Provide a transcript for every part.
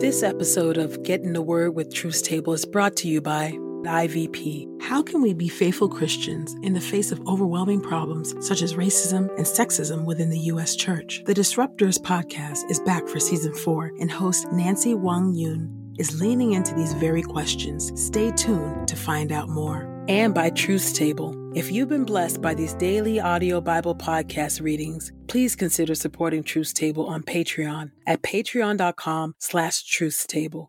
This episode of Get in the Word with Truth's Table is brought to you by IVP. How can we be faithful Christians in the face of overwhelming problems such as racism and sexism within the U.S. church? The Disruptors podcast is back for season four, and host Nancy Wang Yuen is leaning into these very questions. Stay tuned to find out more. And by Truth's Table. If you've been blessed by these daily audio Bible podcast readings, please consider supporting Truth's Table on Patreon at patreon.com slash truthstable.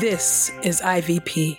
This is IVP.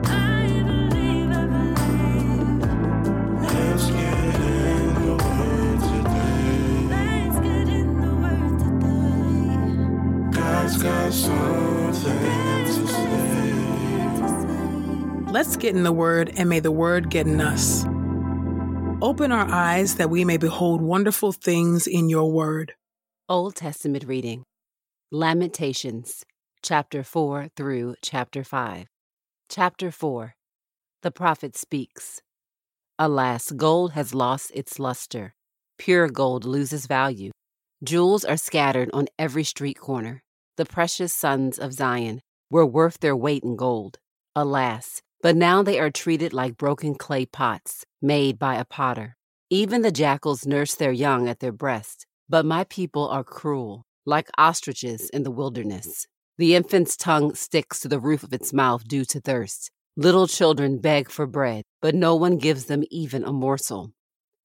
Let's get in the Word, and may the Word get in us. Open our eyes that we may behold wonderful things in your Word. Old Testament reading Lamentations, chapter 4 through chapter 5. Chapter 4 The prophet speaks. Alas, gold has lost its luster. Pure gold loses value. Jewels are scattered on every street corner. The precious sons of Zion were worth their weight in gold. Alas, but now they are treated like broken clay pots made by a potter. Even the jackals nurse their young at their breast. But my people are cruel, like ostriches in the wilderness. The infant's tongue sticks to the roof of its mouth due to thirst. Little children beg for bread, but no one gives them even a morsel.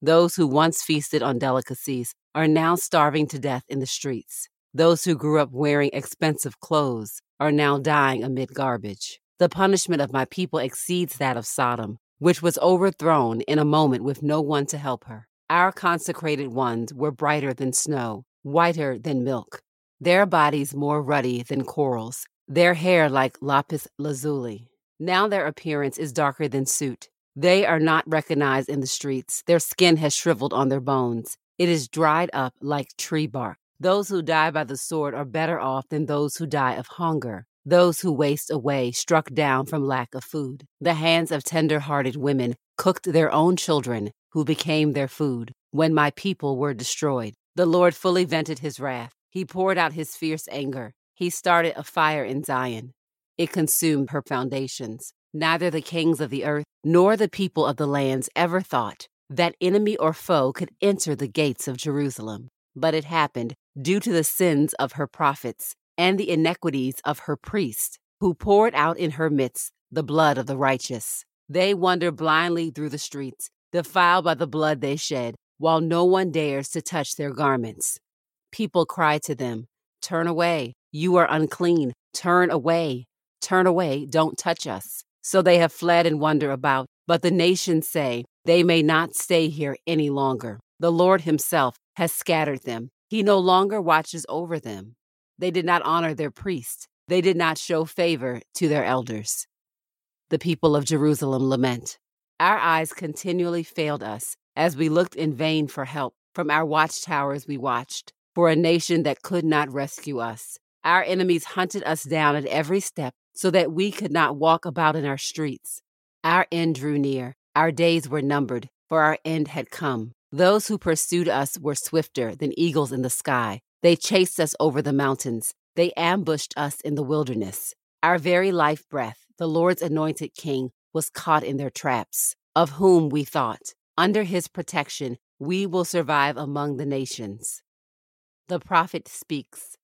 Those who once feasted on delicacies are now starving to death in the streets. Those who grew up wearing expensive clothes are now dying amid garbage. The punishment of my people exceeds that of Sodom, which was overthrown in a moment with no one to help her. Our consecrated ones were brighter than snow, whiter than milk, their bodies more ruddy than corals, their hair like lapis lazuli. Now their appearance is darker than soot. They are not recognized in the streets. Their skin has shriveled on their bones. It is dried up like tree bark. Those who die by the sword are better off than those who die of hunger those who waste away, struck down from lack of food. The hands of tender hearted women cooked their own children, who became their food, when my people were destroyed. The Lord fully vented his wrath. He poured out his fierce anger. He started a fire in Zion. It consumed her foundations. Neither the kings of the earth nor the people of the lands ever thought that enemy or foe could enter the gates of Jerusalem. But it happened due to the sins of her prophets and the iniquities of her priests, who poured out in her midst the blood of the righteous. They wander blindly through the streets, defiled by the blood they shed, while no one dares to touch their garments. People cry to them, Turn away, you are unclean, turn away, turn away, don't touch us. So they have fled and wander about, but the nations say, They may not stay here any longer. The Lord Himself has scattered them, He no longer watches over them. They did not honor their priests. They did not show favor to their elders. The people of Jerusalem lament. Our eyes continually failed us as we looked in vain for help. From our watchtowers we watched for a nation that could not rescue us. Our enemies hunted us down at every step so that we could not walk about in our streets. Our end drew near. Our days were numbered, for our end had come. Those who pursued us were swifter than eagles in the sky. They chased us over the mountains. They ambushed us in the wilderness. Our very life breath, the Lord's anointed king, was caught in their traps, of whom we thought, under his protection, we will survive among the nations. The prophet speaks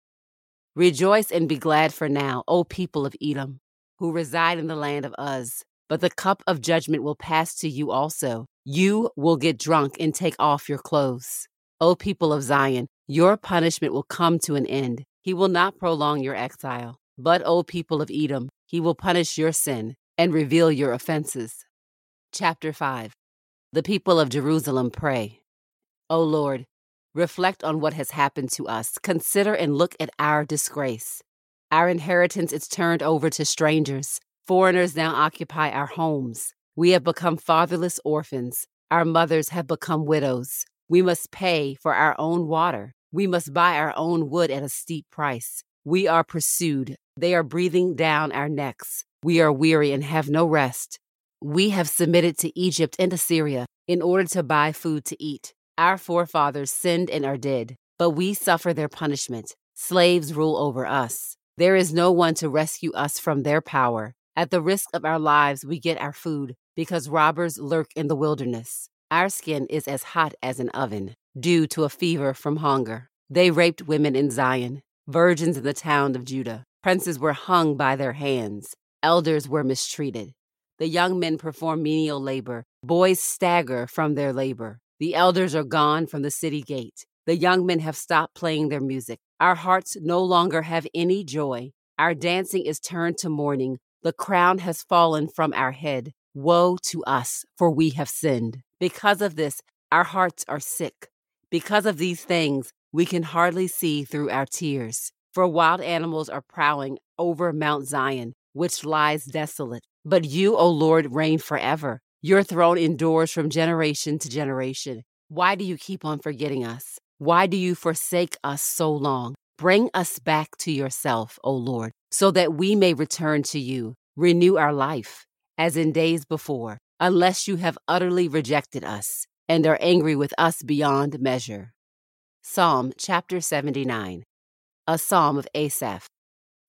Rejoice and be glad for now, O people of Edom, who reside in the land of Uz. But the cup of judgment will pass to you also. You will get drunk and take off your clothes. O people of Zion, your punishment will come to an end. He will not prolong your exile. But, O people of Edom, he will punish your sin and reveal your offenses. Chapter 5 The people of Jerusalem pray. O Lord, reflect on what has happened to us. Consider and look at our disgrace. Our inheritance is turned over to strangers. Foreigners now occupy our homes. We have become fatherless orphans. Our mothers have become widows. We must pay for our own water. We must buy our own wood at a steep price. We are pursued. They are breathing down our necks. We are weary and have no rest. We have submitted to Egypt and Assyria in order to buy food to eat. Our forefathers sinned and are dead, but we suffer their punishment. Slaves rule over us. There is no one to rescue us from their power. At the risk of our lives, we get our food because robbers lurk in the wilderness. Our skin is as hot as an oven, due to a fever from hunger. They raped women in Zion, virgins in the town of Judah. Princes were hung by their hands, elders were mistreated. The young men perform menial labor, boys stagger from their labor. The elders are gone from the city gate. The young men have stopped playing their music. Our hearts no longer have any joy. Our dancing is turned to mourning. The crown has fallen from our head. Woe to us, for we have sinned. Because of this, our hearts are sick. Because of these things, we can hardly see through our tears. For wild animals are prowling over Mount Zion, which lies desolate. But you, O Lord, reign forever. Your throne endures from generation to generation. Why do you keep on forgetting us? Why do you forsake us so long? Bring us back to yourself, O Lord, so that we may return to you. Renew our life as in days before, unless you have utterly rejected us and are angry with us beyond measure. Psalm chapter 79, a psalm of Asaph.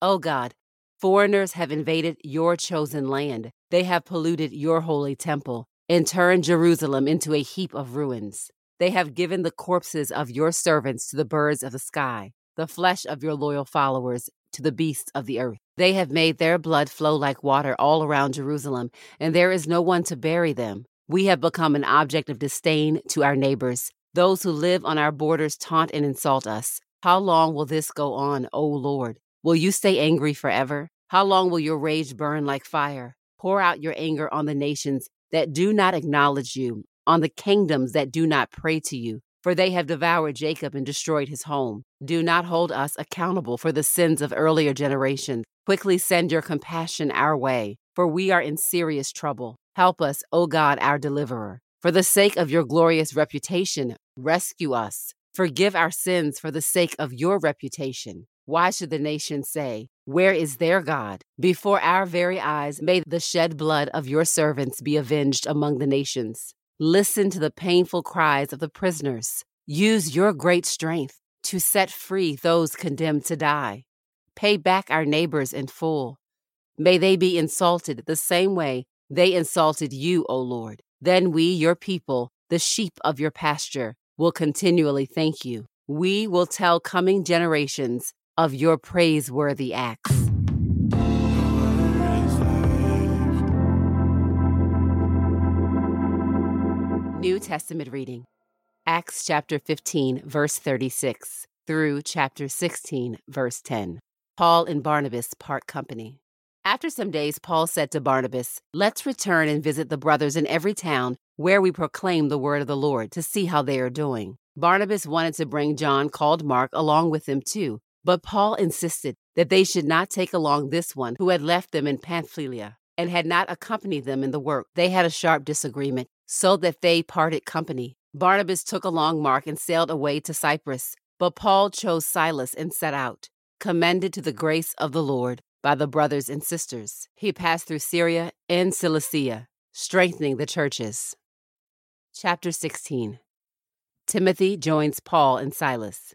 O God, foreigners have invaded your chosen land. They have polluted your holy temple and turned Jerusalem into a heap of ruins. They have given the corpses of your servants to the birds of the sky, the flesh of your loyal followers to the beasts of the earth. They have made their blood flow like water all around Jerusalem, and there is no one to bury them. We have become an object of disdain to our neighbors. Those who live on our borders taunt and insult us. How long will this go on, O Lord? Will you stay angry forever? How long will your rage burn like fire? Pour out your anger on the nations that do not acknowledge you, on the kingdoms that do not pray to you for they have devoured Jacob and destroyed his home. Do not hold us accountable for the sins of earlier generations. Quickly send your compassion our way, for we are in serious trouble. Help us, O God, our deliverer. For the sake of your glorious reputation, rescue us. Forgive our sins for the sake of your reputation. Why should the nations say, Where is their God? Before our very eyes, may the shed blood of your servants be avenged among the nations. Listen to the painful cries of the prisoners. Use your great strength to set free those condemned to die. Pay back our neighbors in full. May they be insulted the same way they insulted you, O Lord. Then we, your people, the sheep of your pasture, will continually thank you. We will tell coming generations of your praiseworthy acts. Testament reading Acts chapter 15, verse 36 through chapter 16, verse 10. Paul and Barnabas part company. After some days, Paul said to Barnabas, Let's return and visit the brothers in every town where we proclaim the word of the Lord to see how they are doing. Barnabas wanted to bring John, called Mark, along with them too, but Paul insisted that they should not take along this one who had left them in Pamphylia and had not accompanied them in the work. They had a sharp disagreement so that they parted company. Barnabas took along Mark and sailed away to Cyprus, but Paul chose Silas and set out, commended to the grace of the Lord by the brothers and sisters. He passed through Syria and Cilicia, strengthening the churches. Chapter 16 Timothy joins Paul and Silas.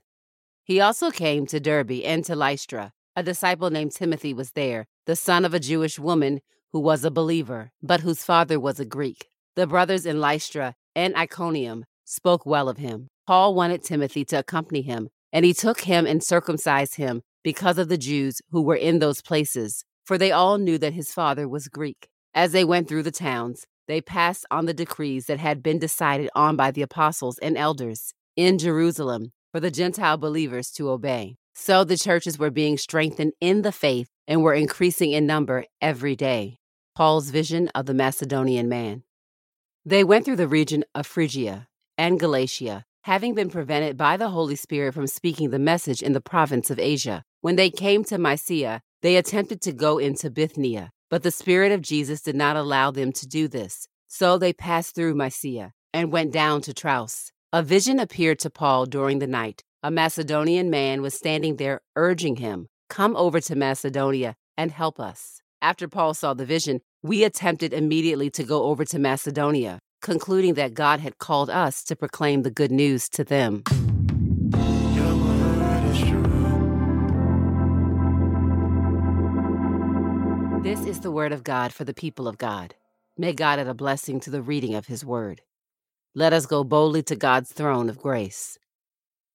He also came to Derbe and to Lystra. A disciple named Timothy was there, the son of a Jewish woman who was a believer, but whose father was a Greek. The brothers in Lystra and Iconium spoke well of him. Paul wanted Timothy to accompany him, and he took him and circumcised him because of the Jews who were in those places, for they all knew that his father was Greek. As they went through the towns, they passed on the decrees that had been decided on by the apostles and elders in Jerusalem for the Gentile believers to obey. So the churches were being strengthened in the faith and were increasing in number every day. Paul's vision of the Macedonian man. They went through the region of Phrygia and Galatia, having been prevented by the Holy Spirit from speaking the message in the province of Asia. When they came to Mysia, they attempted to go into Bithynia, but the Spirit of Jesus did not allow them to do this. So they passed through Mysia and went down to Troas. A vision appeared to Paul during the night. A Macedonian man was standing there urging him, Come over to Macedonia and help us. After Paul saw the vision, we attempted immediately to go over to Macedonia, concluding that God had called us to proclaim the good news to them. This is the word of God for the people of God. May God add a blessing to the reading of his word. Let us go boldly to God's throne of grace.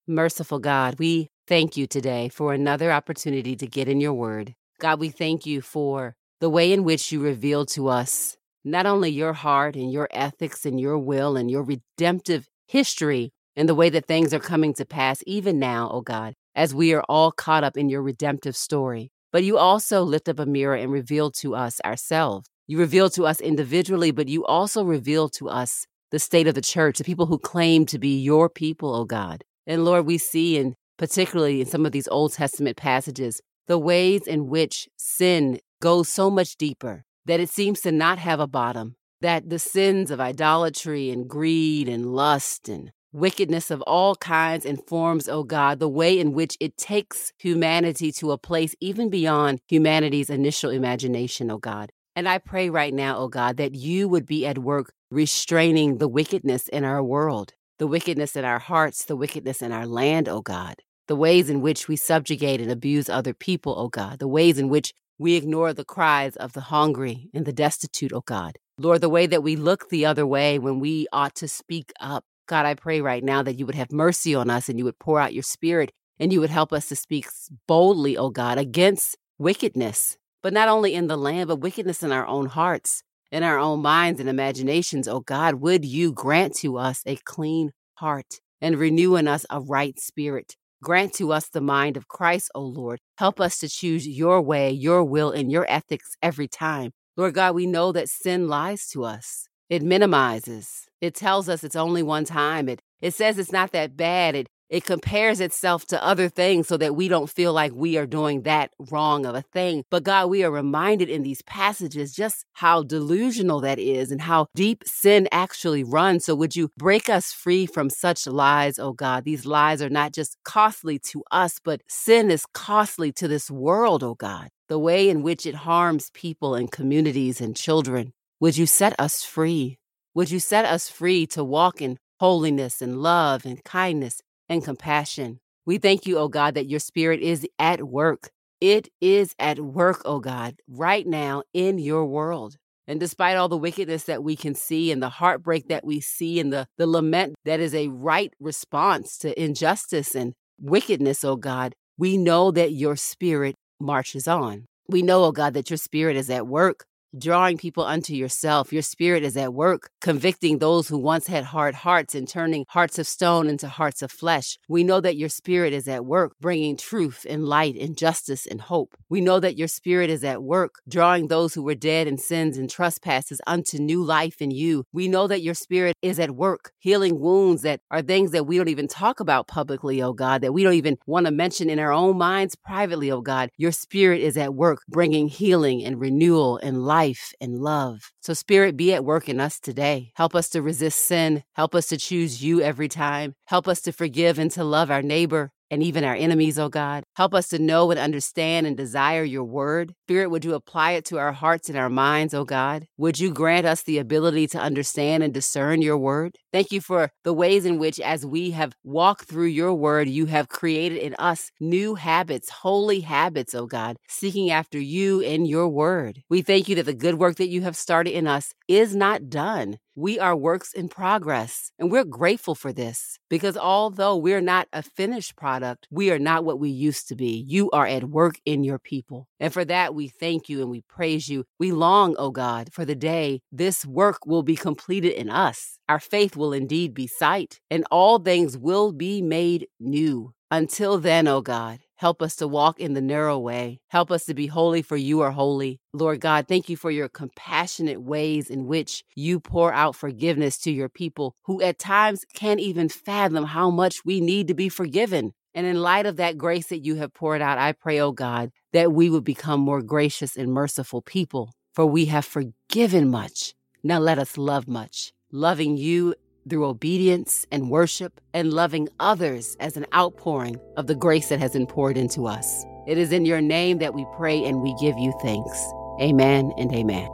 Merciful God, we thank you today for another opportunity to get in your word. God, we thank you for the way in which you reveal to us not only your heart and your ethics and your will and your redemptive history and the way that things are coming to pass, even now, O oh God, as we are all caught up in your redemptive story, but you also lift up a mirror and reveal to us ourselves. You reveal to us individually, but you also reveal to us the state of the church, the people who claim to be your people, O oh God. And Lord, we see, and particularly in some of these Old Testament passages, the ways in which sin goes so much deeper that it seems to not have a bottom, that the sins of idolatry and greed and lust and wickedness of all kinds and forms, O oh God, the way in which it takes humanity to a place even beyond humanity's initial imagination, O oh God. And I pray right now, O oh God, that you would be at work restraining the wickedness in our world, the wickedness in our hearts, the wickedness in our land, O God, the ways in which we subjugate and abuse other people, O God, the ways in which we ignore the cries of the hungry and the destitute, O God. Lord, the way that we look the other way when we ought to speak up. God, I pray right now that you would have mercy on us and you would pour out your spirit and you would help us to speak boldly, O God, against wickedness, but not only in the land, but wickedness in our own hearts in our own minds and imaginations, oh God, would you grant to us a clean heart and renew in us a right spirit? Grant to us the mind of Christ, O Lord. Help us to choose your way, your will, and your ethics every time. Lord God, we know that sin lies to us. It minimizes. It tells us it's only one time. It it says it's not that bad. It it compares itself to other things so that we don't feel like we are doing that wrong of a thing. But God, we are reminded in these passages just how delusional that is and how deep sin actually runs. So would you break us free from such lies, oh God? These lies are not just costly to us, but sin is costly to this world, oh God. The way in which it harms people and communities and children. Would you set us free? Would you set us free to walk in holiness and love and kindness and compassion. We thank you, O God, that your spirit is at work. It is at work, O God, right now in your world. And despite all the wickedness that we can see and the heartbreak that we see and the, the lament that is a right response to injustice and wickedness, O God, we know that your spirit marches on. We know, O God, that your spirit is at work drawing people unto yourself. Your spirit is at work, convicting those who once had hard hearts and turning hearts of stone into hearts of flesh. We know that your spirit is at work, bringing truth and light and justice and hope. We know that your spirit is at work, drawing those who were dead in sins and trespasses unto new life in you. We know that your spirit is at work, healing wounds that are things that we don't even talk about publicly, oh God, that we don't even want to mention in our own minds privately, oh God. Your spirit is at work, bringing healing and renewal and life life and love. So, Spirit, be at work in us today. Help us to resist sin. Help us to choose you every time. Help us to forgive and to love our neighbor and even our enemies, oh God. Help us to know and understand and desire your word. Spirit, would you apply it to our hearts and our minds, oh God? Would you grant us the ability to understand and discern your word? Thank you for the ways in which, as we have walked through your word, you have created in us new habits, holy habits, oh God, seeking after you and your word. We thank you that the good work that you have started in us is not done We are works in progress, and we're grateful for this because although we're not a finished product, we are not what we used to be. You are at work in your people. And for that, we thank you and we praise you. We long, O oh God, for the day this work will be completed in us. Our faith will indeed be sight, and all things will be made new. Until then, O oh God, Help us to walk in the narrow way. Help us to be holy, for you are holy. Lord God, thank you for your compassionate ways in which you pour out forgiveness to your people who at times can't even fathom how much we need to be forgiven. And in light of that grace that you have poured out, I pray, oh God, that we would become more gracious and merciful people, for we have forgiven much. Now let us love much, loving you through obedience and worship and loving others as an outpouring of the grace that has been poured into us. It is in your name that we pray and we give you thanks. Amen and amen.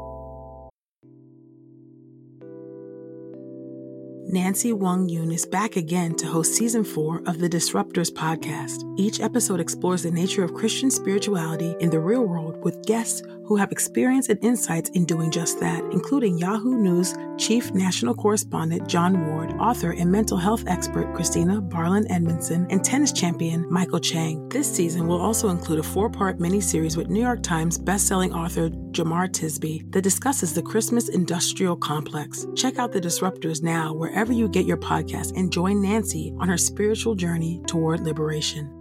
Nancy Wang Yuen is back again to host season four of the Disruptors podcast. Each episode explores the nature of Christian spirituality in the real world with guests who have experience and insights in doing just that, including Yahoo News Chief National Correspondent Jon Ward, author and mental health expert Christina Barlin Edmondson, and tennis champion Michael Chang. This season will also include a four part miniseries with New York Times bestselling author Jemar Tisby that discusses the Christmas industrial complex. Check out The Disruptors now wherever you get your podcast and join Nancy on her spiritual journey toward liberation.